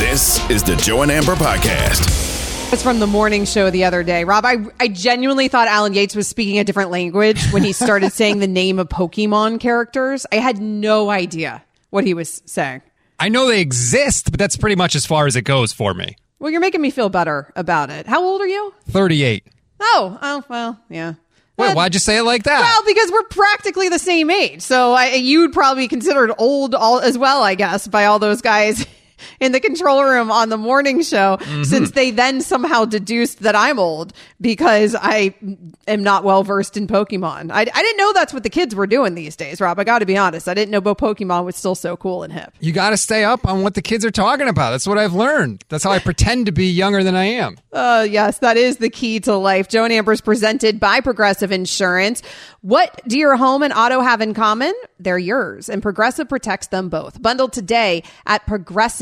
This is the Joe and Amber Podcast. It's from the morning show the other day. Rob, I, I genuinely thought Alan Yates was speaking a different language when he started saying the name of Pokemon characters. I had no idea what he was saying. I know they exist, but that's pretty much as far as it goes for me. Well, you're making me feel better about it. How old are you? 38. Oh, oh, well, yeah. Wait, why'd you say it like that? Well, because we're practically the same age. So I, you'd probably be considered old all, as well, I guess, by all those guys in the control room on the morning show, Mm-hmm. since they then somehow deduced that I'm old because I am not well versed in Pokemon. I, I didn't know that's what the kids were doing these days, Rob. I got to be honest. I didn't know Bo Pokemon was still so cool and hip. you got to stay up on what the kids are talking about. That's what I've learned. That's how I pretend to be younger than I am. Uh, yes, that is the key to life. Joe and Amber presented by Progressive Insurance. What do your home and auto have in common? They're yours, and Progressive protects them both. Bundled today at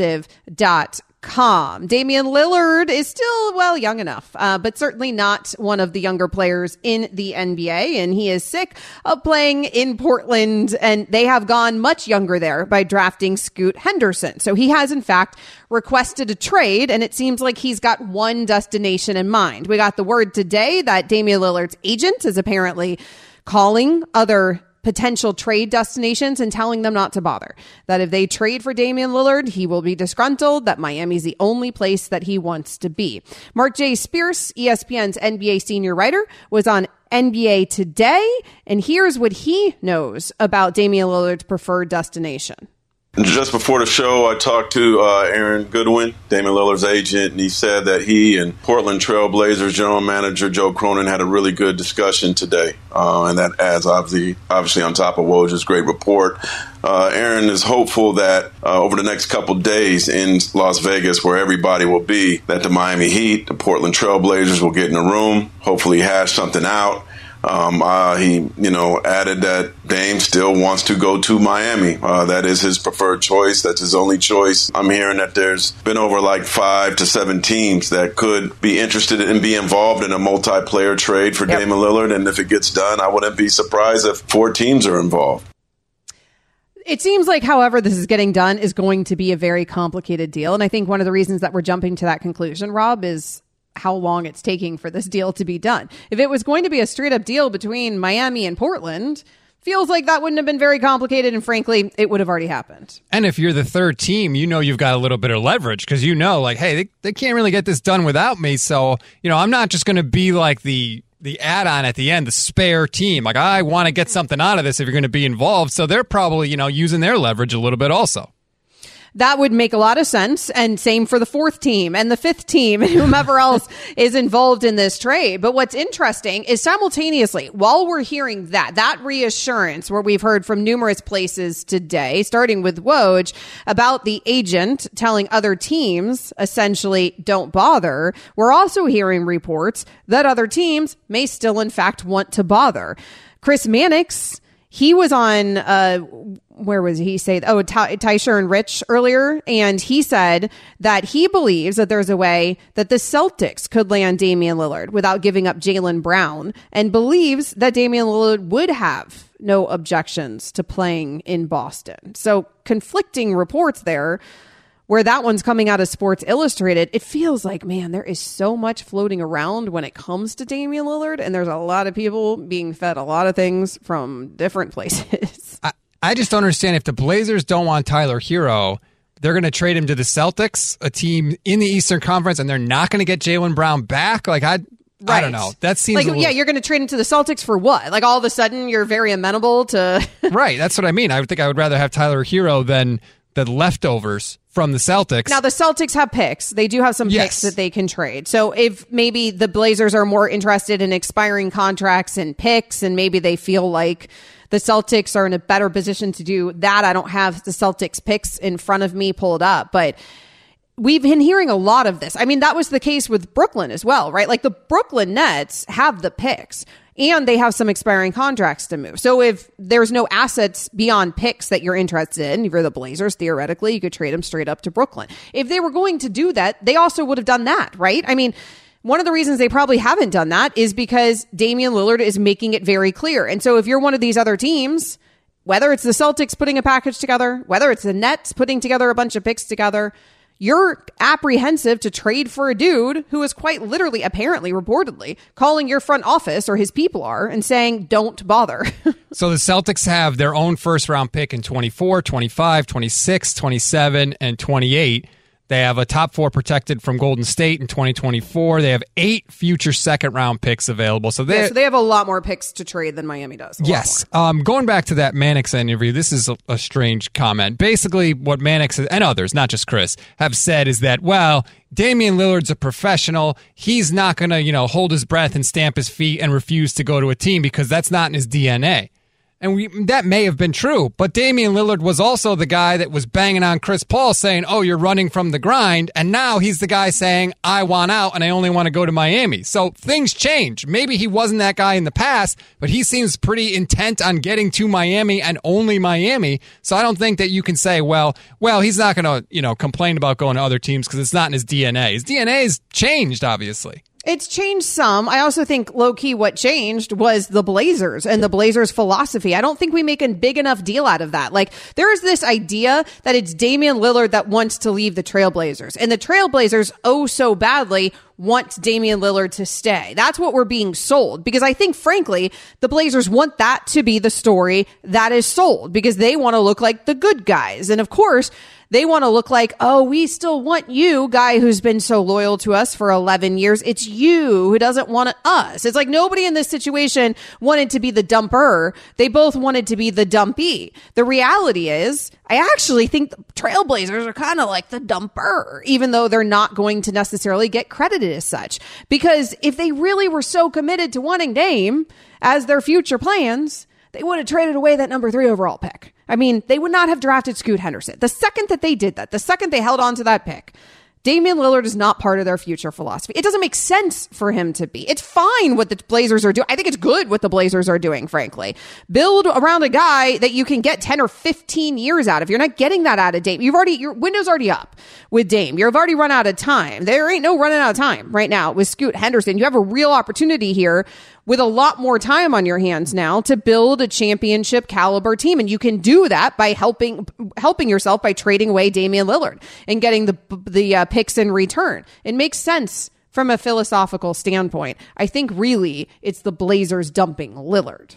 progressive.com. Damian Lillard is still, well, young enough, uh, but certainly not one of the younger players in the NBA. And he is sick of playing in Portland, and they have gone much younger there by drafting Scoot Henderson. So he has, in fact, requested a trade, and it seems like he's got one destination in mind. We got the word today that Damian Lillard's agent is apparently calling other potential trade destinations and telling them not to bother. That if they trade for Damian Lillard, he will be disgruntled, that Miami's the only place that he wants to be. Mark J. Spears, ESPN's NBA senior writer, was on NBA Today, and here's what he knows about Damian Lillard's preferred destination. Just before the show, I talked to uh, Aaron Goodwin, Damian Lillard's agent, and he said that he and Portland Trailblazers general manager Joe Cronin had a really good discussion today, uh, and that adds obviously, obviously on top of Woj's great report. Uh, Aaron is hopeful that uh, over the next couple days in Las Vegas, where everybody will be, that the Miami Heat, the Portland Trailblazers will get in a room, hopefully hash something out. Um, uh, he, you know, added that Dame still wants to go to Miami. Uh, that is his preferred choice. That's his only choice. I'm hearing that there's been over like five to seven teams that could be interested in be involved in a multiplayer trade for Yep. Damian Lillard. And if it gets done, I wouldn't be surprised if four teams are involved. It seems like, however, this is getting done is going to be a very complicated deal. And I think one of the reasons that we're jumping to that conclusion, Rob, is how long it's taking for this deal to be done. If it was going to be a straight up deal between Miami and Portland, feels like that wouldn't have been very complicated. And frankly, it would have already happened. And if you're the third team, you know you've got a little bit of leverage because you know, like, hey, they, they can't really get this done without me. So, you know, I'm not just going to be like the the add-on at the end, the spare team. Like, I want to get something out of this if you're going to be involved. So they're probably, you know, using their leverage a little bit also. That would make a lot of sense. And same for the fourth team and the fifth team and whomever else is involved in this trade. But what's interesting is simultaneously, while we're hearing that, that reassurance where we've heard from numerous places today, starting with Woj about the agent telling other teams essentially don't bother, we're also hearing reports that other teams may still in fact want to bother. Chris Mannix, he was on uh where was he? Say oh Ty- Toucher and Rich earlier. And he said that he believes that there's a way that the Celtics could land Damian Lillard without giving up Jaylen Brown and believes that Damian Lillard would have no objections to playing in Boston. So conflicting reports there where that one's coming out of Sports Illustrated, it feels like, man, there is so much floating around when it comes to Damian Lillard, and there's a lot of people being fed a lot of things from different places. I, I just don't understand if the Blazers don't want Tyler Herro, they're going to trade him to the Celtics, a team in the Eastern Conference, and they're not going to get Jaylen Brown back. Like I, I don't know. That seems like, little, yeah, you're going to trade into the Celtics for what? Like all of a sudden, you're very amenable to. right. That's what I mean. I would think I would rather have Tyler Herro than the leftovers from the Celtics. now, the Celtics have picks. They do have some Yes. picks that they can trade. So if maybe the Blazers are more interested in expiring contracts and picks, and maybe they feel like the Celtics are in a better position to do that. I don't have the Celtics picks in front of me pulled up, but we've been hearing a lot of this. I mean, that was the case with Brooklyn as well, right? Like the Brooklyn Nets have the picks and they have some expiring contracts to move. So if there's no assets beyond picks that you're interested in, if you're the Blazers, theoretically, you could trade them straight up to Brooklyn. If they were going to do that, they also would have done that, right? I mean, one of the reasons they probably haven't done that is because Damian Lillard is making it very clear. And so if you're one of these other teams, whether it's the Celtics putting a package together, whether it's the Nets putting together a bunch of picks together, you're apprehensive to trade for a dude who is quite literally, apparently, reportedly, calling your front office or his people are and saying, don't bother. so the Celtics have their own first round pick in 24, 25, 26, 27, and 28. They have a top four protected from Golden State in 2024. They have eight future second round picks available. So they, yeah, so they have a lot more picks to trade than Miami does. Yes. Um, going back to that Mannix interview, this is a, a strange comment. Basically, what Mannix and others, not just Chris, have said is that, well, Damian Lillard's a professional. He's not going to, you know, hold his breath and stamp his feet and refuse to go to a team because that's not in his DNA. And we, that may have been true, but Damian Lillard was also the guy that was banging on Chris Paul saying, Oh, you're running from the grind. And now he's the guy saying, I want out and I only want to go to Miami. So things change. Maybe he wasn't that guy in the past, but he seems pretty intent on getting to Miami and only Miami. So I don't think that you can say, well, well, he's not going to, you know, complain about going to other teams because it's not in his DNA. His DNA has changed, obviously. It's changed some. I also think low key what changed was the Blazers and the Blazers philosophy. I don't think we make a big enough deal out of that. Like there is this idea that it's Damian Lillard that wants to leave the Trailblazers and the Trailblazers oh so badly want Damian Lillard to stay. That's what we're being sold because I think frankly, the Blazers want that to be the story that is sold because they want to look like the good guys. And of course, they want to look like, oh, we still want you, guy who's been so loyal to us for 11 years. It's you who doesn't want us. It's like nobody in this situation wanted to be the dumper. They both wanted to be the dumpy. The reality is, I actually think the Trailblazers are kind of like the dumper, even though they're not going to necessarily get credited as such. Because if they really were so committed to wanting Dame as their future plans, they would have traded away that number three overall pick. I mean, they would not have drafted Scoot Henderson. The second that they did that, the second they held on to that pick, Damian Lillard is not part of their future philosophy. It doesn't make sense for him to be. It's fine what the Blazers are doing. I think it's good what the Blazers are doing, frankly. Build around a guy that you can get 10 or 15 years out of. You're not getting that out of Dame. You've already, your window's already up with Dame. You've already run out of time. There ain't no running out of time right now with Scoot Henderson. You have a real opportunity here with a lot more time on your hands now to build a championship caliber team. And you can do that by helping, helping yourself by trading away Damian Lillard and getting the, the uh, picks in return. It makes sense from a philosophical standpoint. I think really it's the Blazers dumping Lillard.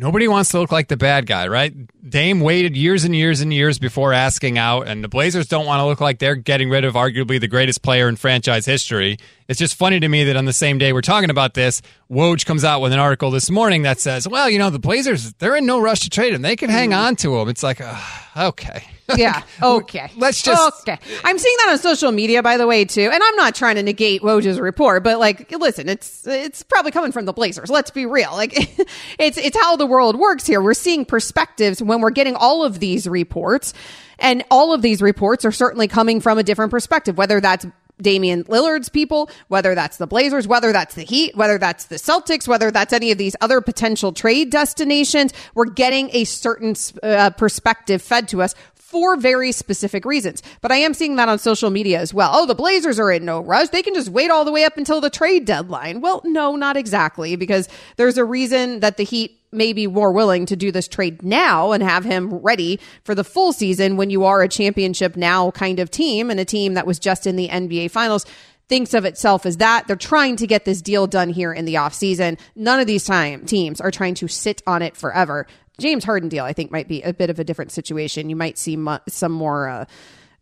Nobody wants to look like the bad guy, right? Dame waited years and years and years before asking out, and the Blazers don't want to look like they're getting rid of arguably the greatest player in franchise history. It's just funny to me that on the same day we're talking about this, Woj comes out with an article this morning that says, well, you know, the Blazers, they're in no rush to trade him. They can hang mm. on to him. It's like, uh, okay. Yeah. Okay. Let's just. Okay. I'm seeing that on social media, by the way, too. And I'm not trying to negate Woj's report, but like, listen, it's it's probably coming from the Blazers. Let's be real. Like, it's it's how the world works here. We're seeing perspectives when we're getting all of these reports, and all of these reports are certainly coming from a different perspective. Whether that's Damian Lillard's people, whether that's the Blazers, whether that's the Heat, whether that's the Celtics, whether that's any of these other potential trade destinations, we're getting a certain uh, perspective fed to us for very specific reasons. But I am seeing that on social media as well. Oh, the Blazers are in no rush. They can just wait all the way up until the trade deadline. Well, no, not exactly, because there's a reason that the Heat may be more willing to do this trade now and have him ready for the full season when you are a championship now kind of team and a team that was just in the NBA finals thinks of itself as that. They're trying to get this deal done here in the offseason. None of these time teams are trying to sit on it forever. James Harden deal, I think, might be a bit of a different situation. You might see mu- some more uh,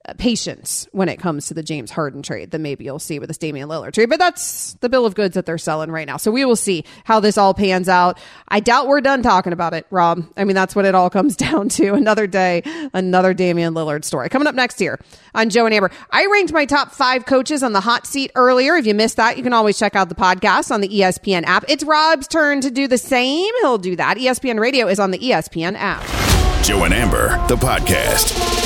Uh, patience when it comes to the James Harden trade than maybe you'll see with this Damian Lillard trade. But that's the bill of goods that they're selling right now. So we will see how this all pans out. I doubt we're done talking about it, Rob. I mean, that's what it all comes down to. Another day, another Damian Lillard story. Coming up next year on Joe and Amber. I ranked my top five coaches on the hot seat earlier. If you missed that, you can always check out the podcast on the ESPN app. It's Rob's turn to do the same. He'll do that. ESPN Radio is on the ESPN app. Joe and Amber, the podcast.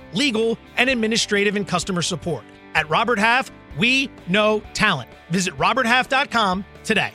legal, and administrative and customer support. At Robert Half, we know talent. Visit RobertHalf.com today.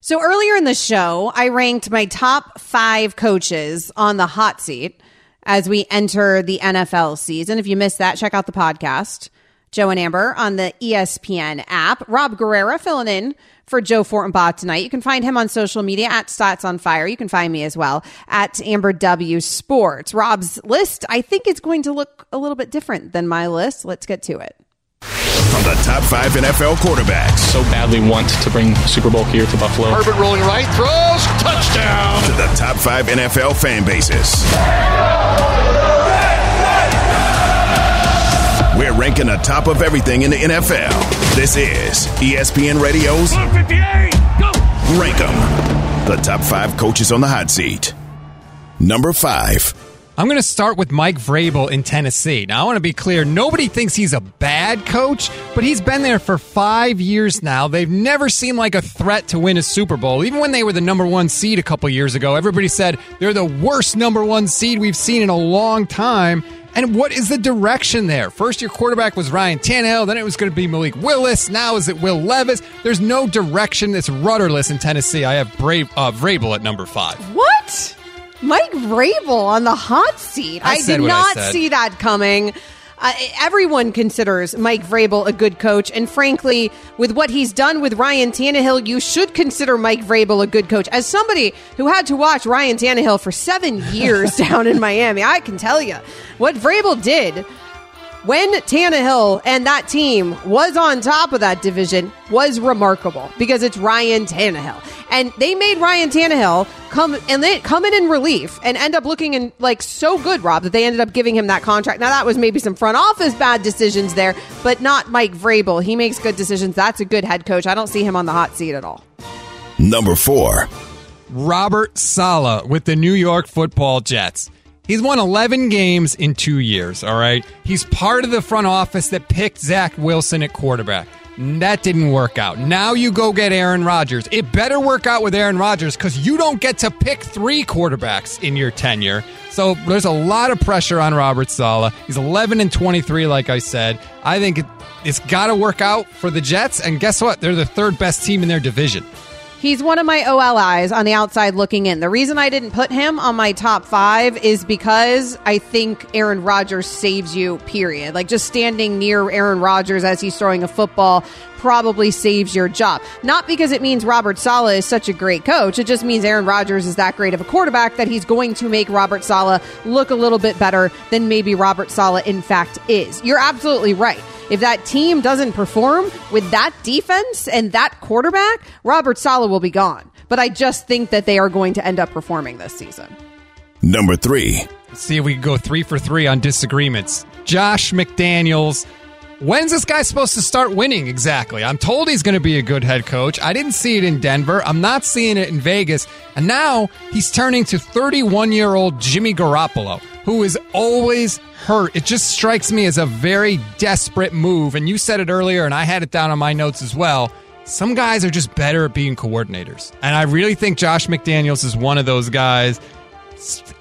So earlier in the show, I ranked my top five coaches on the hot seat as we enter the NFL season. If you missed that, check out the podcast. Joe and Amber on the ESPN app. Rob Guerrera filling in for Joe Fortenbaugh tonight. You can find him on social media at Stats on Fire. You can find me as well at Amber W Sports. Rob's list, I think, is going to look a little bit different than my list. Let's get to it. From the top five NFL quarterbacks so badly want to bring Super Bowl here to Buffalo. Herbert rolling right, throws, touchdown. To the top five NFL fan bases. We're ranking the top of everything in the NFL. This is ESPN Radio's Rank 'em. The top five coaches on the hot seat. Number five. I'm going to start with Mike Vrabel in Tennessee. Now, I want to be clear nobody thinks he's a bad coach, but he's been there for five years now. They've never seemed like a threat to win a Super Bowl. Even when they were the number one seed a couple years ago, everybody said they're the worst number one seed we've seen in a long time. And what is the direction there? First, your quarterback was Ryan Tannehill. Then it was going to be Malik Willis. Now is it Will Levis? There's no direction. It's rudderless in Tennessee. I have Brave, uh, Vrabel at number five. What? Mike Vrabel on the hot seat. I I, did what I not see that coming. Uh, everyone considers Mike Vrabel a good coach, and frankly, with what he's done with Ryan Tannehill, you should consider Mike Vrabel a good coach. As somebody who had to watch Ryan Tannehill for seven years down in Miami, I can tell you what Vrabel did when Tannehill and that team was on top of that division was remarkable because it's Ryan Tannehill. And they made Ryan Tannehill come and they come in in relief and end up looking in like so good, Rob, that they ended up giving him that contract. Now that was maybe some front office bad decisions there, but not Mike Vrabel. He makes good decisions. That's a good head coach. I don't see him on the hot seat at all. Number four. Robert Saleh with the New York Football Jets. He's won 11 games in two years, all right? He's part of the front office that picked Zach Wilson at quarterback. That didn't work out. Now you go get Aaron Rodgers. It better work out with Aaron Rodgers because you don't get to pick three quarterbacks in your tenure. So there's a lot of pressure on Robert Saleh. He's 11 and 23, like I said. I think it, it's got to work out for the Jets. And guess what? They're the third best team in their division. He's one of my OLIs on the outside looking in. The reason I didn't put him on my top five is because I think Aaron Rodgers saves you, period. Like just standing near Aaron Rodgers as he's throwing a football probably saves your job. Not because it means Robert Saleh is such a great coach. It just means Aaron Rodgers is that great of a quarterback that he's going to make Robert Saleh look a little bit better than maybe Robert Saleh in fact is. You're absolutely right. If that team doesn't perform with that defense and that quarterback, Robert Saleh will be gone. But I just think that they are going to end up performing this season. Number three. Let's see if we can go three for three on disagreements. Josh McDaniels. When's this guy supposed to start winning exactly? I'm told he's going to be a good head coach. I didn't see it in Denver. I'm not seeing it in Vegas. And now he's turning to 31 year old Jimmy Garoppolo, who is always hurt. It just strikes me as a very desperate move. And you said it earlier, and I had it down on my notes as well. Some guys are just better at being coordinators. And I really think Josh McDaniels is one of those guys.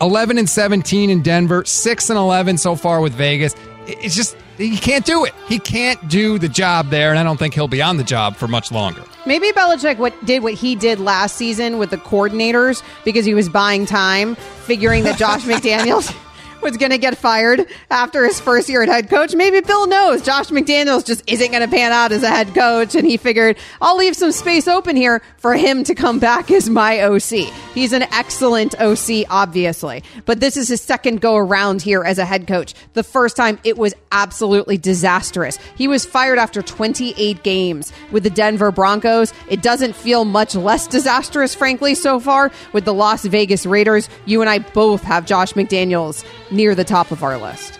11 and 17 in Denver, 6 and 11 so far with Vegas. It's just he can't do it. He can't do the job there, and I don't think he'll be on the job for much longer. Maybe Belichick what did what he did last season with the coordinators because he was buying time, figuring that Josh McDaniels was going to get fired after his first year at head coach. Maybe Bill knows Josh McDaniels just isn't going to pan out as a head coach, and he figured I'll leave some space open here for him to come back as my OC. He's an excellent OC, obviously, but this is his second go around here as a head coach. The first time it was absolutely disastrous. He was fired after 28 games with the Denver Broncos. It doesn't feel much less disastrous, frankly, so far with the Las Vegas Raiders. You and I both have Josh McDaniels near the top of our list.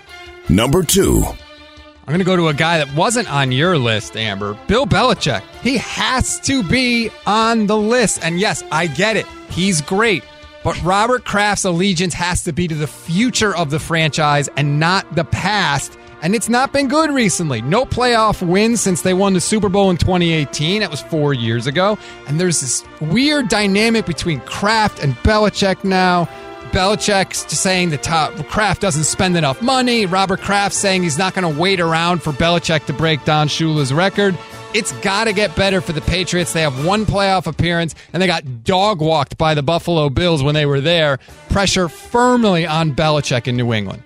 Number two. I'm going to go to a guy that wasn't on your list, Amber. Bill Belichick. He has to be on the list. And yes, I get it. He's great. But Robert Kraft's allegiance has to be to the future of the franchise and not the past. And it's not been good recently. No playoff wins since they won the Super Bowl in 2018. That was four years ago. And there's this weird dynamic between Kraft and Belichick now. Belichick's saying the top Kraft doesn't spend enough money. Robert Kraft saying he's not going to wait around for Belichick to break Don Shula's record. It's got to get better for the Patriots. They have one playoff appearance and they got dog walked by the Buffalo Bills when they were there. Pressure firmly on Belichick in New England.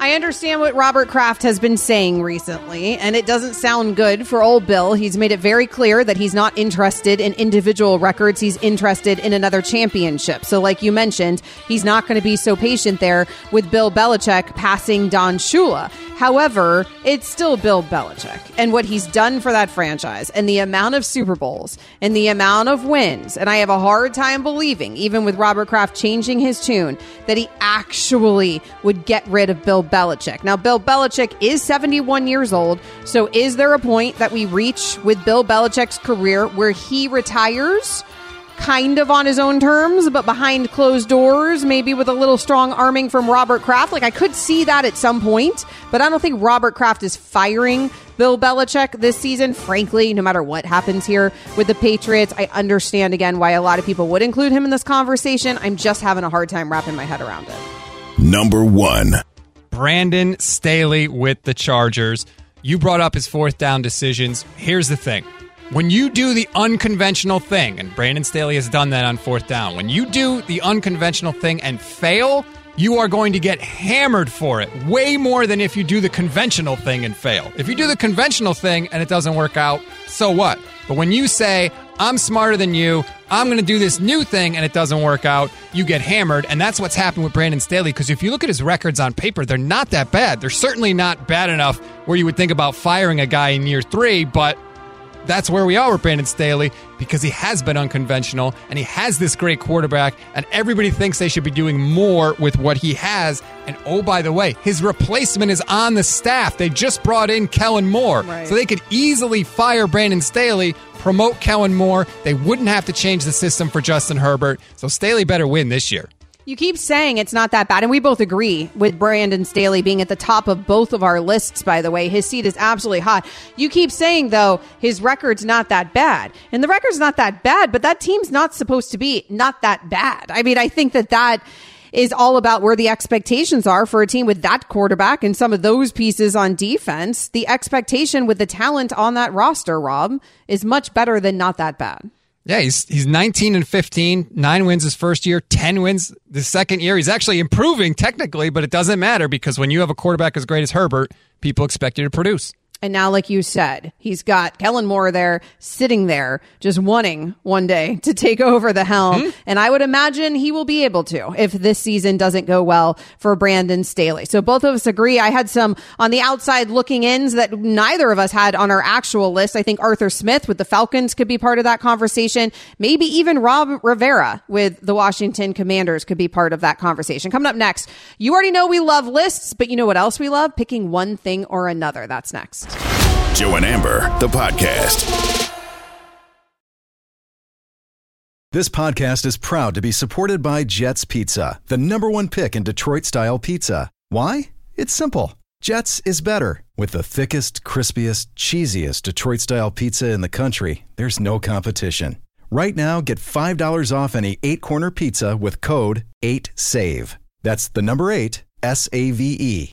I understand what Robert Kraft has been saying recently, and it doesn't sound good for old Bill. He's made it very clear that he's not interested in individual records. He's interested in another championship. So, like you mentioned, he's not going to be so patient there with Bill Belichick passing Don Shula. However, it's still Bill Belichick and what he's done for that franchise and the amount of Super Bowls and the amount of wins. And I have a hard time believing, even with Robert Kraft changing his tune, that he actually would get rid of Bill Belichick. Now, Bill Belichick is 71 years old. So is there a point that we reach with Bill Belichick's career where he retires? Kind of on his own terms, but behind closed doors, maybe with a little strong arming from Robert Kraft. Like I could see that at some point, but I don't think Robert Kraft is firing Bill Belichick this season. Frankly, no matter what happens here with the Patriots, I understand again why a lot of people would include him in this conversation. I'm just having a hard time wrapping my head around it. Number one. Brandon Staley with the Chargers. You brought up his fourth down decisions. Here's the thing. When you do the unconventional thing, and Brandon Staley has done that on fourth down, when you do the unconventional thing and fail, you are going to get hammered for it way more than if you do the conventional thing and fail. If you do the conventional thing and it doesn't work out, so what? But when you say, I'm smarter than you, I'm going to do this new thing and it doesn't work out, you get hammered. And that's what's happened with Brandon Staley because if you look at his records on paper, they're not that bad. They're certainly not bad enough where you would think about firing a guy in year three, but that's where we are with Brandon Staley because he has been unconventional and he has this great quarterback, and everybody thinks they should be doing more with what he has. And oh, by the way, his replacement is on the staff. They just brought in Kellen Moore, Right. so they could easily fire Brandon Staley, promote Kellen Moore. They wouldn't have to change the system for Justin Herbert. So Staley better win this year. You keep saying it's not that bad, and we both agree with Brandon Staley being at the top of both of our lists, by the way. His seat is absolutely hot. You keep saying, though, his record's not that bad. And the record's not that bad, but that team's not supposed to be not that bad. I mean, I think that that is all about where the expectations are for a team with that quarterback and some of those pieces on defense. The expectation with the talent on that roster, Rob, is much better than not that bad. Yeah, he's he's 19 and 15, nine wins his first year, 10 wins the second year. He's actually improving technically, but it doesn't matter because when you have a quarterback as great as Herbert, people expect you to produce. And now, like you said, he's got Kellen Moore there sitting there, just wanting one day to take over the helm. Mm-hmm. And I would imagine he will be able to if this season doesn't go well for Brandon Staley. So both of us agree. I had some on the outside looking ins that neither of us had on our actual list. I think Arthur Smith with the Falcons could be part of that conversation. Maybe even Rob Rivera with the Washington Commanders could be part of that conversation. Coming up next, you already know we love lists, but you know what else we love? Picking one thing or another. That's next. Joe and Amber, the podcast. This podcast is proud to be supported by Jets Pizza, the number one pick in Detroit style pizza. Why? It's simple. Jets is better. With the thickest, crispiest, cheesiest Detroit style pizza in the country, there's no competition. Right now, get $5 off any eight corner pizza with code 8SAVE. That's the number eight, S A V E.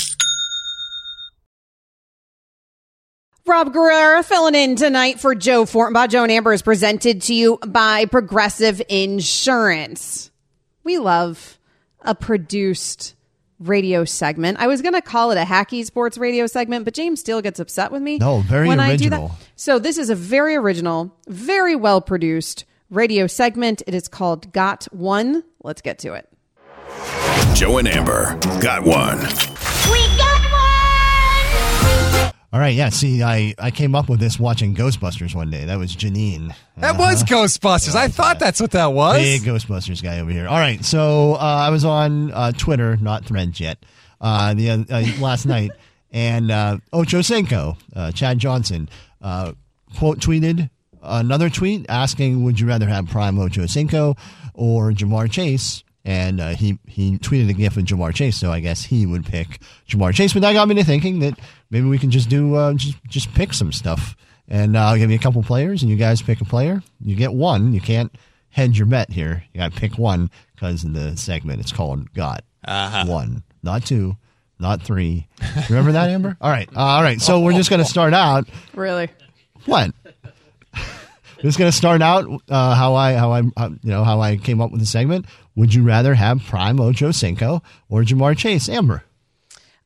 Rob Guerrera filling in tonight for Joe Fortenbaugh. Joe and Amber is presented to you by Progressive Insurance. We love a produced radio segment. I was going to call it a hacky sports radio segment, but James Steele gets upset with me. No, very when original. I do that. So this is a very original, very well produced radio segment. It is called Got One. Let's get to it. Joe and Amber got one. We got one. All right, yeah. See, I, I came up with this watching Ghostbusters one day. That was Janine. That was Ghostbusters. I thought that's what that was. Big Ghostbusters guy over here. All right, so uh, I was on uh, Twitter, not Threads yet, uh, the uh, last night, and uh, Ocho Cinco, uh, Chad Johnson, uh, quote tweeted another tweet asking, "Would you rather have Prime Ocho Cinco or Ja'Marr Chase?" And uh, he he tweeted a gif of Ja'Marr Chase, so I guess he would pick Ja'Marr Chase. But that got me to thinking that maybe we can just do uh, just just pick some stuff, and uh, I'll give you a couple players, and you guys pick a player. You get one. You can't hedge your bet here. You got to pick one because in the segment it's called "Got Uh-huh. One," not two, not three. Remember that, Amber? All right, uh, all right. So we're just going to start out. Really? What? Just going to start out uh, how I how I uh, you know how I came up with the segment. Would you rather have Prime Ocho Cinco or Ja'Marr Chase? Amber.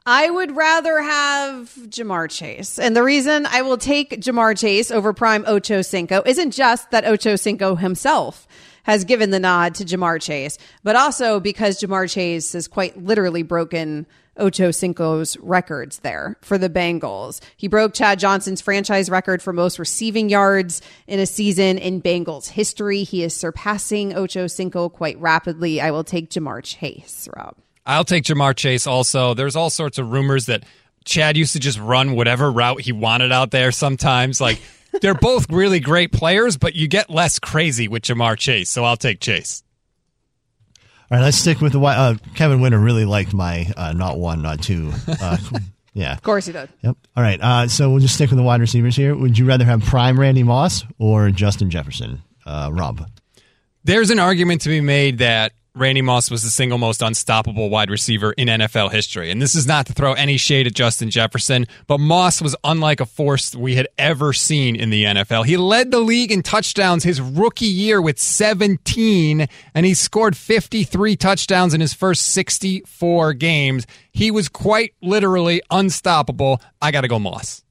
I would rather have Ja'Marr Chase. And the reason I will take Ja'Marr Chase over Prime Ocho Cinco isn't just that Ocho Cinco himself has given the nod to Ja'Marr Chase, but also because Ja'Marr Chase has quite literally broken Ocho Cinco's records there for the Bengals. He broke Chad Johnson's franchise record for most receiving yards in a season in Bengals history. He is surpassing Ocho Cinco quite rapidly. I will take Ja'Marr Chase, Rob. I'll take Ja'Marr Chase also. There's all sorts of rumors that Chad used to just run whatever route he wanted out there sometimes. Like, they're both really great players, but you get less crazy with Ja'Marr Chase. So I'll take Chase. All right, let's stick with the wi- uh, Kevin Winter. Really liked my uh, not one, not two. Uh, yeah, Of course he did. Yep. All right. Uh, so we'll just stick with the wide receivers here. Would you rather have prime Randy Moss or Justin Jefferson? Uh, Rob. There's an argument to be made that Randy Moss was the single most unstoppable wide receiver in NFL history. And this is not to throw any shade at Justin Jefferson, but Moss was unlike a force we had ever seen in the NFL. He led the league in touchdowns his rookie year with 17, and he scored 53 touchdowns in his first 64 games. He was quite literally unstoppable. I got to go Moss.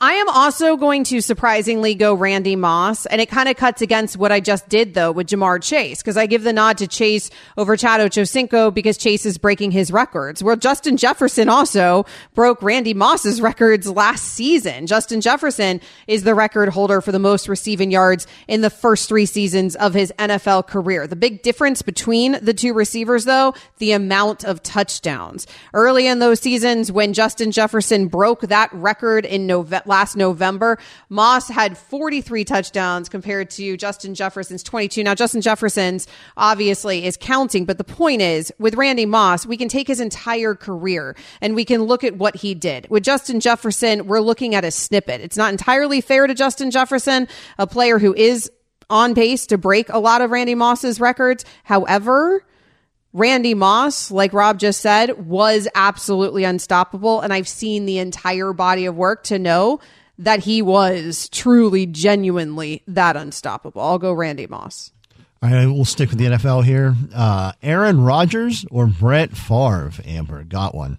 I am also going to surprisingly go Randy Moss, and it kind of cuts against what I just did though with Ja'Marr Chase because I give the nod to Chase over Chad Ochocinco because Chase is breaking his records. Well, Justin Jefferson also broke Randy Moss's records last season. Justin Jefferson is the record holder for the most receiving yards in the first three seasons of his NFL career. The big difference between the two receivers though, the amount of touchdowns. Early in those seasons when Justin Jefferson broke that record in November last November. Moss had 43 touchdowns compared to Justin Jefferson's 22. Now, Justin Jefferson's obviously is counting, but the point is with Randy Moss, we can take his entire career and we can look at what he did. With Justin Jefferson, we're looking at a snippet. It's not entirely fair to Justin Jefferson, a player who is on pace to break a lot of Randy Moss's records. However, Randy Moss, like Rob just said, was absolutely unstoppable. And I've seen the entire body of work to know that he was truly, genuinely that unstoppable. I'll go Randy Moss. All right, we'll stick with the NFL here. Uh, Aaron Rodgers or Brett Favre, Amber? Got one.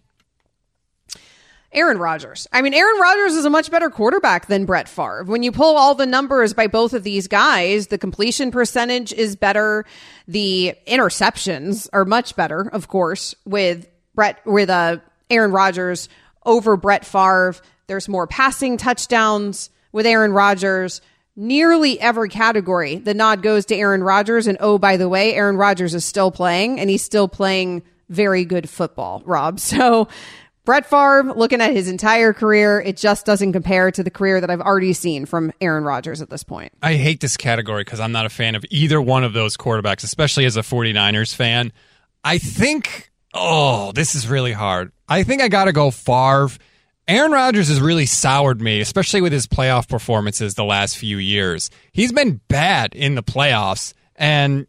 Aaron Rodgers. I mean, Aaron Rodgers is a much better quarterback than Brett Favre. When you pull all the numbers by both of these guys, the completion percentage is better. The interceptions are much better, of course, with Brett, with uh, Aaron Rodgers over Brett Favre. There's more passing touchdowns with Aaron Rodgers. Nearly every category, the nod goes to Aaron Rodgers. And oh, by the way, Aaron Rodgers is still playing and he's still playing very good football, Rob. So Brett Favre, looking at his entire career, it just doesn't compare to the career that I've already seen from Aaron Rodgers at this point. I hate this category because I'm not a fan of either one of those quarterbacks, especially as a 49ers fan. I think, oh, this is really hard. I think I got to go Favre. Aaron Rodgers has really soured me, especially with his playoff performances the last few years. He's been bad in the playoffs, and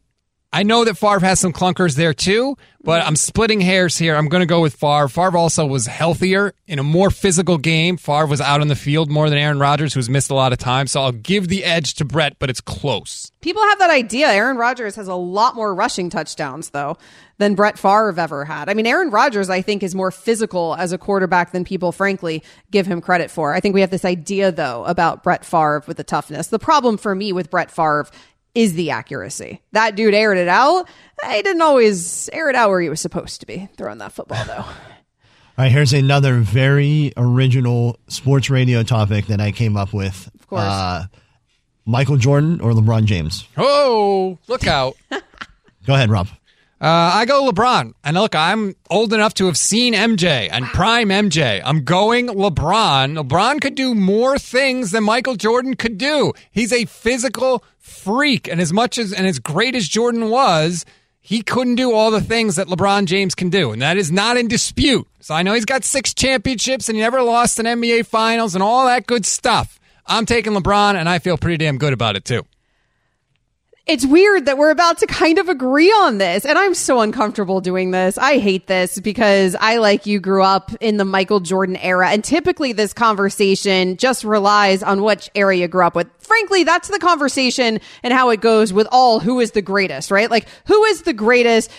I know that Favre has some clunkers there too, but I'm splitting hairs here. I'm going to go with Favre. Favre also was healthier in a more physical game. Favre was out on the field more than Aaron Rodgers, who's missed a lot of time. So I'll give the edge to Brett, but it's close. People have that idea. Aaron Rodgers has a lot more rushing touchdowns, though, than Brett Favre ever had. I mean, Aaron Rodgers, I think, is more physical as a quarterback than people, frankly, give him credit for. I think we have this idea, though, about Brett Favre with the toughness. The problem for me with Brett Favre is the accuracy. That dude aired it out. He didn't always air it out where he was supposed to be throwing that football, though. All right, here's another very original sports radio topic that I came up with. Of course. Uh, Michael Jordan or LeBron James? Oh, look out. Go ahead, Rob. Uh, I go LeBron. And look, I'm old enough to have seen MJ and prime MJ. I'm going LeBron. LeBron could do more things than Michael Jordan could do. He's a physical freak. And as much as and as great as Jordan was, he couldn't do all the things that LeBron James can do. And that is not in dispute. So I know he's got six championships and he never lost an NBA finals and all that good stuff. I'm taking LeBron and I feel pretty damn good about it too. It's weird that we're about to kind of agree on this. And I'm so uncomfortable doing this. I hate this because I, like you, grew up in the Michael Jordan era. And typically this conversation just relies on which era you grew up with. Frankly, that's the conversation and how it goes with all who is the greatest, right? Like, who is the greatest?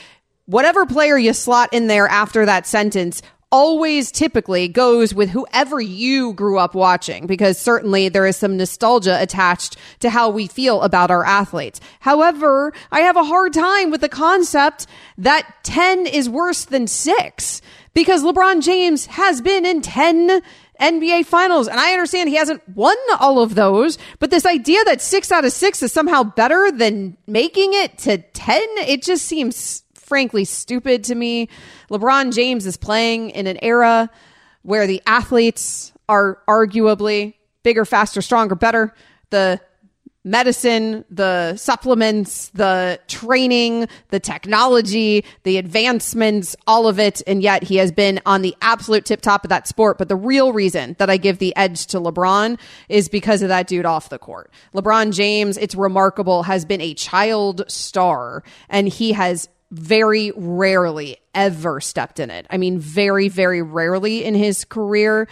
Whatever player you slot in there after that sentence always typically goes with whoever you grew up watching because certainly there is some nostalgia attached to how we feel about our athletes. However, I have a hard time with the concept that 10 is worse than 6 because LeBron James has been in 10 NBA finals. And I understand he hasn't won all of those, but this idea that six out of six is somehow better than making it to 10, it just seems frankly stupid to me. LeBron James is playing in an era where the athletes are arguably bigger, faster, stronger, better. The medicine, the supplements, the training, the technology, the advancements, all of it. And yet he has been on the absolute tip top of that sport. But the real reason that I give the edge to LeBron is because of that dude off the court. LeBron James, it's remarkable, has been a child star and he has very rarely ever stepped in it. I mean, very, very rarely in his career.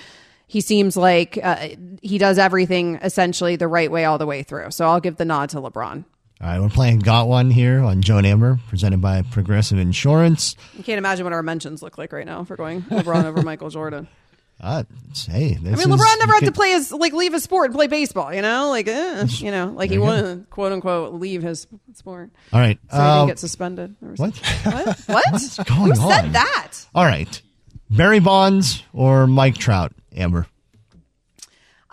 He seems like uh, he does everything essentially the right way all the way through. So I'll give the nod to LeBron. All right, we're playing Got One here on Joe and Amber, presented by Progressive Insurance. You can't imagine what our mentions look like right now we're going LeBron over Michael Jordan. Uh, hey, I mean, LeBron never had to play his like leave his sport and play baseball. You know, like eh, you know, like he wouldn't quote unquote leave his sport. All right. so he um, didn't get suspended. Or what? What? What? What's going Who on? said that? All right. Barry Bonds or Mike Trout, Amber?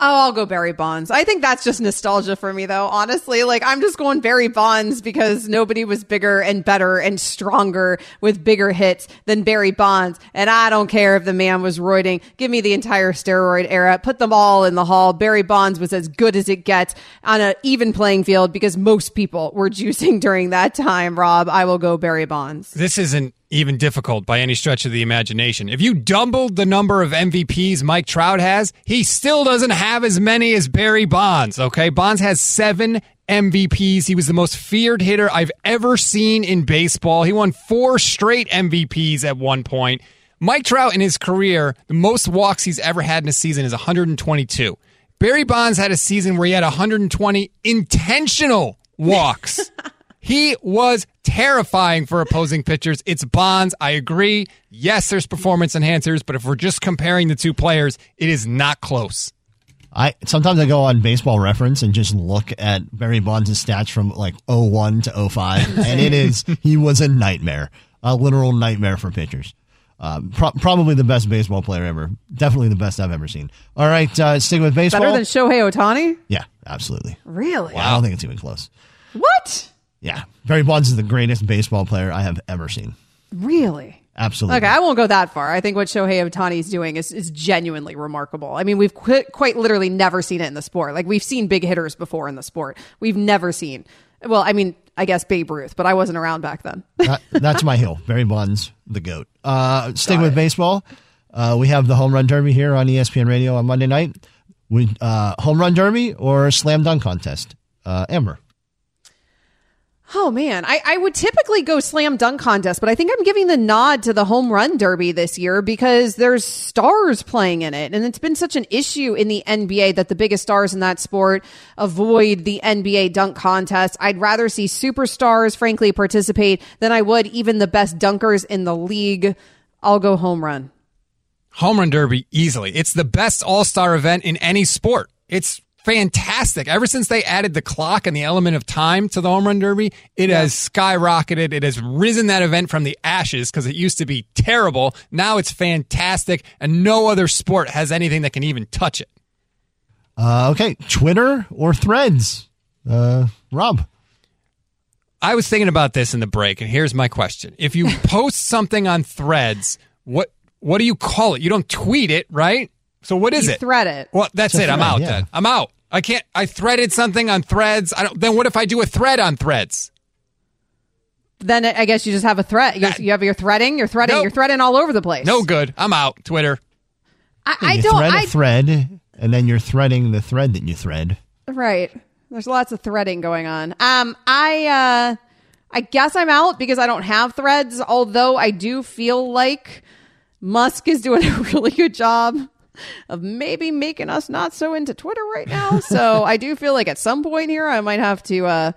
Oh, I'll go Barry Bonds. I think that's just nostalgia for me, though. Honestly, like I'm just going Barry Bonds because nobody was bigger and better and stronger with bigger hits than Barry Bonds. And I don't care if the man was roiding. Give me the entire steroid era. Put them all in the hall. Barry Bonds was as good as it gets on an even playing field because most people were juicing during that time. Rob, I will go Barry Bonds. This isn't even difficult by any stretch of the imagination. If you doubled the number of MVPs Mike Trout has, he still doesn't have as many as Barry Bonds, okay? Bonds has seven MVPs. He was the most feared hitter I've ever seen in baseball. He won four straight MVPs at one point. Mike Trout in his career, the most walks he's ever had in a season is 122. Barry Bonds had a season where he had 120 intentional walks. He was terrifying for opposing pitchers. It's Bonds. I agree. Yes, there's performance enhancers, but if we're just comparing the two players, it is not close. I sometimes I go on baseball reference and just look at Barry Bonds' stats from like 01 to 05 and it is he was a nightmare. A literal nightmare for pitchers. Um, pro- probably the best baseball player ever. Definitely the best I've ever seen. All right, uh, sticking with baseball. Better than Shohei Ohtani? yeah, absolutely. Really? I don't think it's even close. What? Yeah, Barry Bonds is the greatest baseball player I have ever seen. Really? Absolutely. Okay, I won't go that far. I think what Shohei Ohtani is doing is, is genuinely remarkable. I mean, we've quite, quite literally never seen it in the sport. Like, we've seen big hitters before in the sport. We've never seen, well, I mean, I guess Babe Ruth, but I wasn't around back then. That- that's my hill. Barry Bonds, the goat. Uh, sticking with baseball, uh, we have the home run derby here on ESPN Radio on Monday night. We uh, home run derby or slam dunk contest. Uh, Amber. Oh man, I, I would typically go slam dunk contest, but I think I'm giving the nod to the home run derby this year because there's stars playing in it. And it's been such an issue in the NBA that the biggest stars in that sport avoid the NBA dunk contest. I'd rather see superstars, frankly, participate than I would even the best dunkers in the league. I'll go home run. Home run derby easily. It's the best all star event in any sport. It's fantastic. Ever since they added the clock and the element of time to the home run derby, it has skyrocketed. It has risen that event from the ashes because it used to be terrible. Now it's fantastic, and no other sport has anything that can even touch it. Uh, okay, Twitter or Threads. Uh, Rob. I was thinking about this in the break, and here's my question: If you post something on Threads, what what do you call it? You don't tweet it, right? So what is You it? thread it. Well, that's It's a it. I'm out yeah. then. I'm out. I can't. I threaded something on Threads. I don't. Then what if I do a thread on Threads? Then I guess you just have a thread. You, you have your threading. You're threading. Nope. You're threading all over the place. No good. I'm out. Twitter. I, I you don't. thread I, a thread, and then you're threading the thread that you thread. Right. There's lots of threading going on. Um, I, uh, I guess I'm out because I don't have threads, although I do feel like Musk is doing a really good job of maybe making us not so into Twitter right now. So I do feel like at some point here I might have to, uh,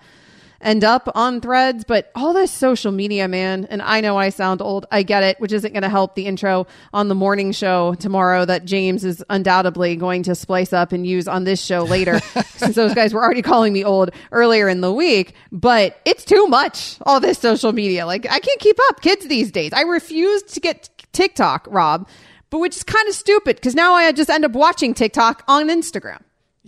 end up on threads, but all this social media, man, and I know I sound old. I get it, which isn't going to help the intro on the morning show tomorrow that James is undoubtedly going to splice up and use on this show later, since those guys were already calling me old earlier in the week. But it's too much, all this social media. Like, I can't keep up. Kids these days. I refuse to get TikTok, Rob, but which is kind of stupid because now I just end up watching TikTok on Instagram.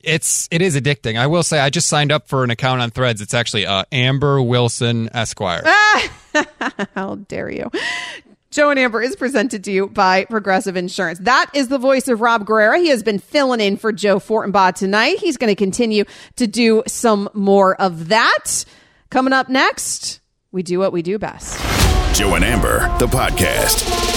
It's it is addicting. I will say I just signed up for an account on Threads. It's actually uh, Amber Wilson Esquire. How dare you? Joe and Amber is presented to you by Progressive Insurance. That is the voice of Rob Guerrera. He has been filling in for Joe Fortenbaugh tonight. He's going to continue to do some more of that. Coming up next, we do what we do best. Joe and Amber, the podcast.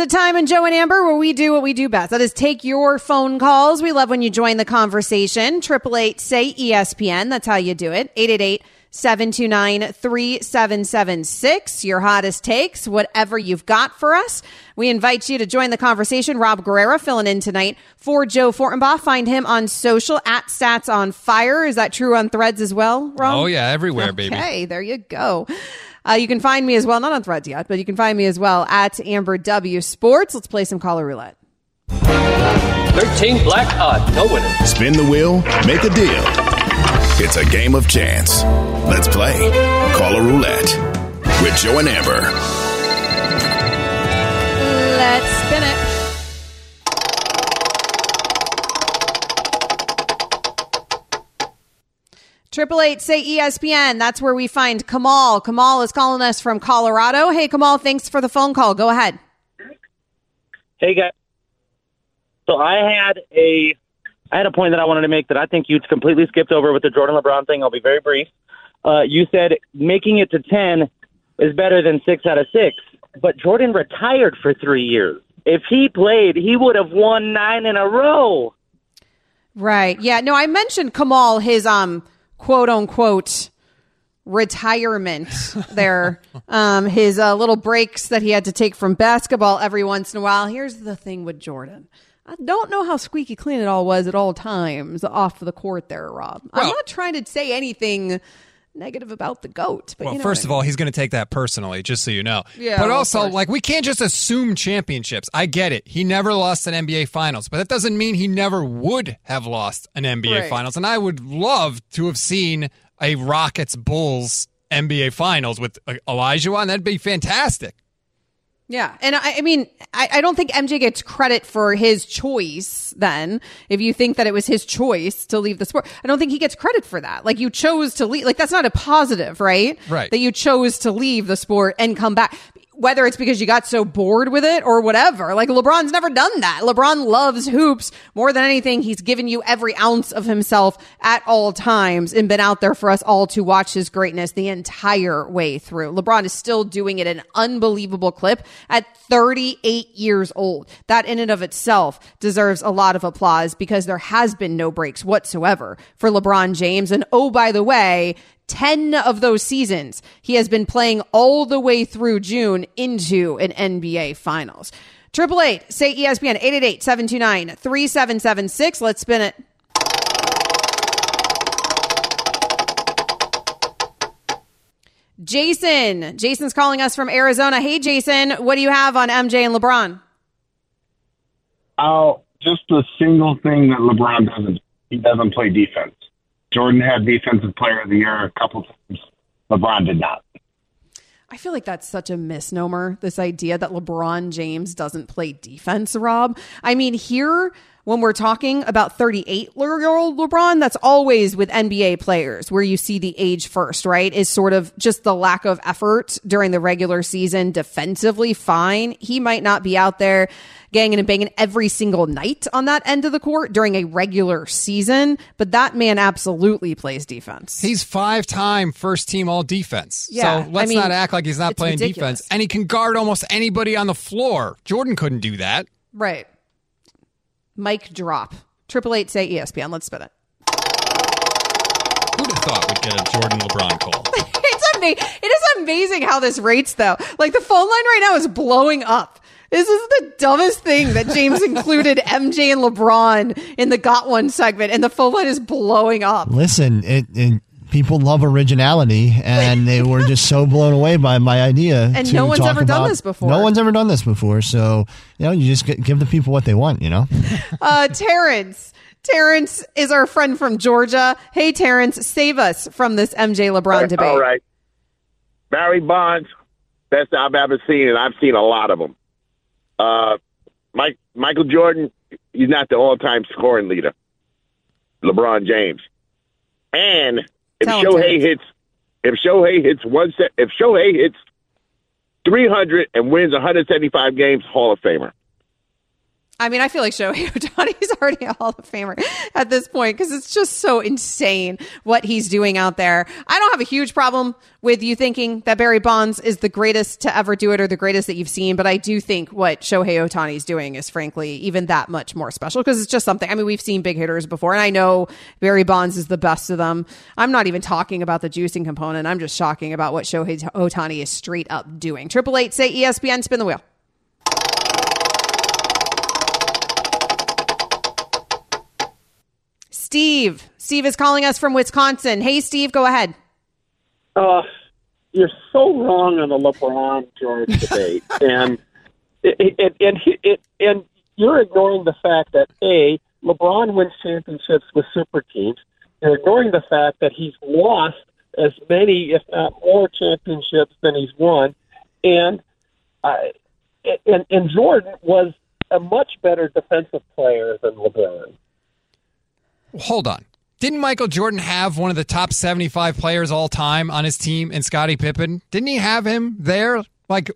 It's a time in Joe and Amber where we do what we do best. That is take your phone calls. We love when you join the conversation. Triple eight say ESPN. That's how you do it. 888 729 3776. Your hottest takes, whatever you've got for us. We invite you to join the conversation. Rob Guerrera filling in tonight for Joe Fortenbaugh. Find him on social at Stats on Fire. Is that true on threads as well, Rob? Oh, yeah, everywhere, baby. Okay, there you go. Uh, you can find me as well, not on threads yet, but you can find me as well at Amber W Sports. Let's play some caller roulette. 13 black odd, no winner. Spin the wheel, make a deal. It's a game of chance. Let's play Caller Roulette with Joe and Amber. Let's spin it. Triple eight say ESPN. That's where we find Kamal. Kamal is calling us from Colorado. Hey Kamal, thanks for the phone call. Go ahead. Hey guys. So I had a I had a point that I wanted to make that I think you completely skipped over with the Jordan LeBron thing. I'll be very brief. Uh, you said making it to ten is better than six out of six, but Jordan retired for three years. If he played, he would have won nine in a row. Right. Yeah. No, I mentioned Kamal his um quote unquote retirement there. um his uh, little breaks that he had to take from basketball every once in a while. Here's the thing with Jordan. I don't know how squeaky clean it all was at all times off the court there, Rob. I'm not trying to say anything negative about the goat, but Well, you know first of all, he's going to take that personally, just so you know. Yeah, but well, also, like, we can't just assume championships. I get it. He never lost an NBA Finals, but that doesn't mean he never would have lost an NBA Right. Finals. And I would love to have seen a Rockets Bulls NBA Finals with uh, Olajuwon. That'd be fantastic. Yeah. And I, I mean, I, I don't think MJ gets credit for his choice then. If you think that it was his choice to leave the sport, I don't think he gets credit for that. Like you chose to leave, like that's not a positive, right? Right. That you chose to leave the sport and come back. Whether it's because you got so bored with it or whatever. Like LeBron's never done that. LeBron loves hoops more than anything. He's given you every ounce of himself at all times and been out there for us all to watch his greatness the entire way through. LeBron is still doing it an unbelievable clip at 38 years old. That in and of itself deserves a lot of applause because there has been no breaks whatsoever for LeBron James. And oh, by the way, 10 of those seasons, he has been playing all the way through June into an NBA Finals. Triple eight, say ESPN, 888 729 3776. Let's spin it. Jason. Jason's calling us from Arizona. Hey, Jason, what do you have on MJ and LeBron? Oh, just the single thing that LeBron doesn't. He doesn't play defense. Jordan had Defensive Player of the Year a couple times. LeBron did not. I feel like that's such a misnomer, this idea that LeBron James doesn't play defense, Rob. I mean, here, when we're talking about 38 year old LeBron, that's always with NBA players where you see the age first, right? Is sort of just the lack of effort during the regular season defensively. Fine. He might not be out there ganging and banging every single night on that end of the court during a regular season, but that man absolutely plays defense. He's five time first team all defense. Yeah, so let's I mean, not act like he's not playing ridiculous. defense. And he can guard almost anybody on the floor. Jordan couldn't do that. Right. Mike drop. Triple eight say ESPN. Let's spin it. Who'd have thought we'd get a Jordan LeBron call? it's amazing. It is amazing how this rates though. Like the phone line right now is blowing up. This is the dumbest thing that James included MJ and LeBron in the Got One segment, and the phone line is blowing up. Listen, it, it people love originality, and they were just so blown away by my idea. And to no one's talk ever done this before. No one's ever done this before. So you know, you just give the people what they want. You know. Uh, Terrence. Terrence is our friend from Georgia. Hey, Terrence, save us from this MJ LeBron debate. All right. Barry Bonds, best I've ever seen, and I've seen a lot of them. Uh, Mike Michael Jordan, he's not the all-time scoring leader. LeBron James, and if Tell Shohei Terrence. hits, if Shohei hits one set, if Shohei hits three hundred and wins one hundred seventy-five games, Hall of Famer. I mean, I feel like Shohei Ohtani is already a Hall of Famer at this point because it's just so insane what he's doing out there. I don't have a huge problem with you thinking that Barry Bonds is the greatest to ever do it or the greatest that you've seen, but I do think what Shohei Ohtani is doing is frankly even that much more special because it's just something. I mean, we've seen big hitters before, and I know Barry Bonds is the best of them. I'm not even talking about the juicing component. I'm just talking about what Shohei Ohtani is straight up doing. Triple eight say ESPN, spin the wheel. Steve. Steve is calling us from Wisconsin. Hey, Steve, go ahead. Uh, you're so wrong on the LeBron George debate, and it, it, and it, and you're ignoring the fact that a LeBron wins championships with super teams. You're ignoring the fact that he's lost as many, if not more, championships than he's won, and uh, and and Jordan was a much better defensive player than LeBron. Hold on. Didn't Michael Jordan have one of the top 75 players all time on his team in Scottie Pippen? Didn't he have him there? Like,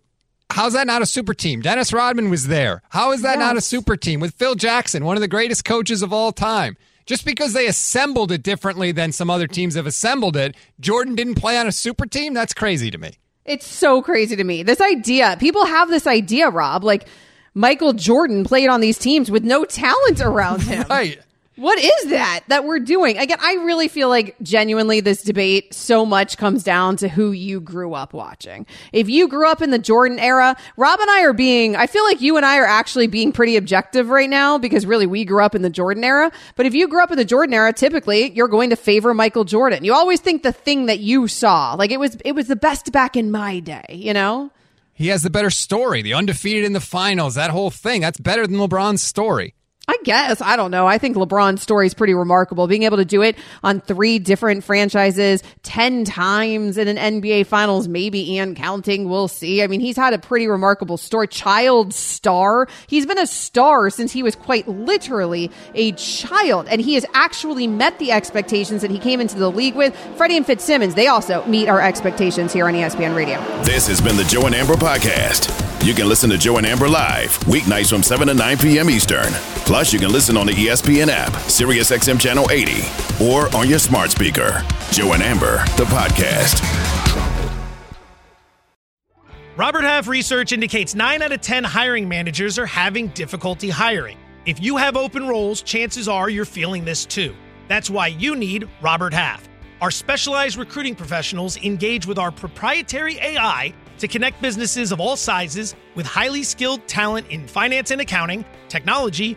how's that not a super team? Dennis Rodman was there. How is that yes. not a super team with Phil Jackson, one of the greatest coaches of all time? Just because they assembled it differently than some other teams have assembled it, Jordan didn't play on a super team? That's crazy to me. It's so crazy to me. This idea, people have this idea, Rob, like Michael Jordan played on these teams with no talent around him. right. What is that that we're doing? Again, I really feel like genuinely this debate so much comes down to who you grew up watching. If you grew up in the Jordan era, Rob and I are being, I feel like you and I are actually being pretty objective right now because really we grew up in the Jordan era. But if you grew up in the Jordan era, typically you're going to favor Michael Jordan. You always think the thing that you saw, like it was, it was the best back in my day, you know? He has the better story, the undefeated in the finals, that whole thing. That's better than LeBron's story. I guess. I don't know. I think LeBron's story is pretty remarkable. Being able to do it on three different franchises 10 times in an NBA finals, maybe and counting. We'll see. I mean, he's had a pretty remarkable story. Child star. He's been a star since he was quite literally a child. And he has actually met the expectations that he came into the league with. Freddie and Fitzsimmons, they also meet our expectations here on ESPN Radio. This has been the Joe and Amber Podcast. You can listen to Joe and Amber live weeknights from 7 to 9 p.m. Eastern. Plus, you can listen on the ESPN app, SiriusXM Channel 80, or on your smart speaker. Joe and Amber, the podcast. Robert Half research indicates 9 out of 10 hiring managers are having difficulty hiring. If you have open roles, chances are you're feeling this too. That's why you need Robert Half. Our specialized recruiting professionals engage with our proprietary AI to connect businesses of all sizes with highly skilled talent in finance and accounting, technology,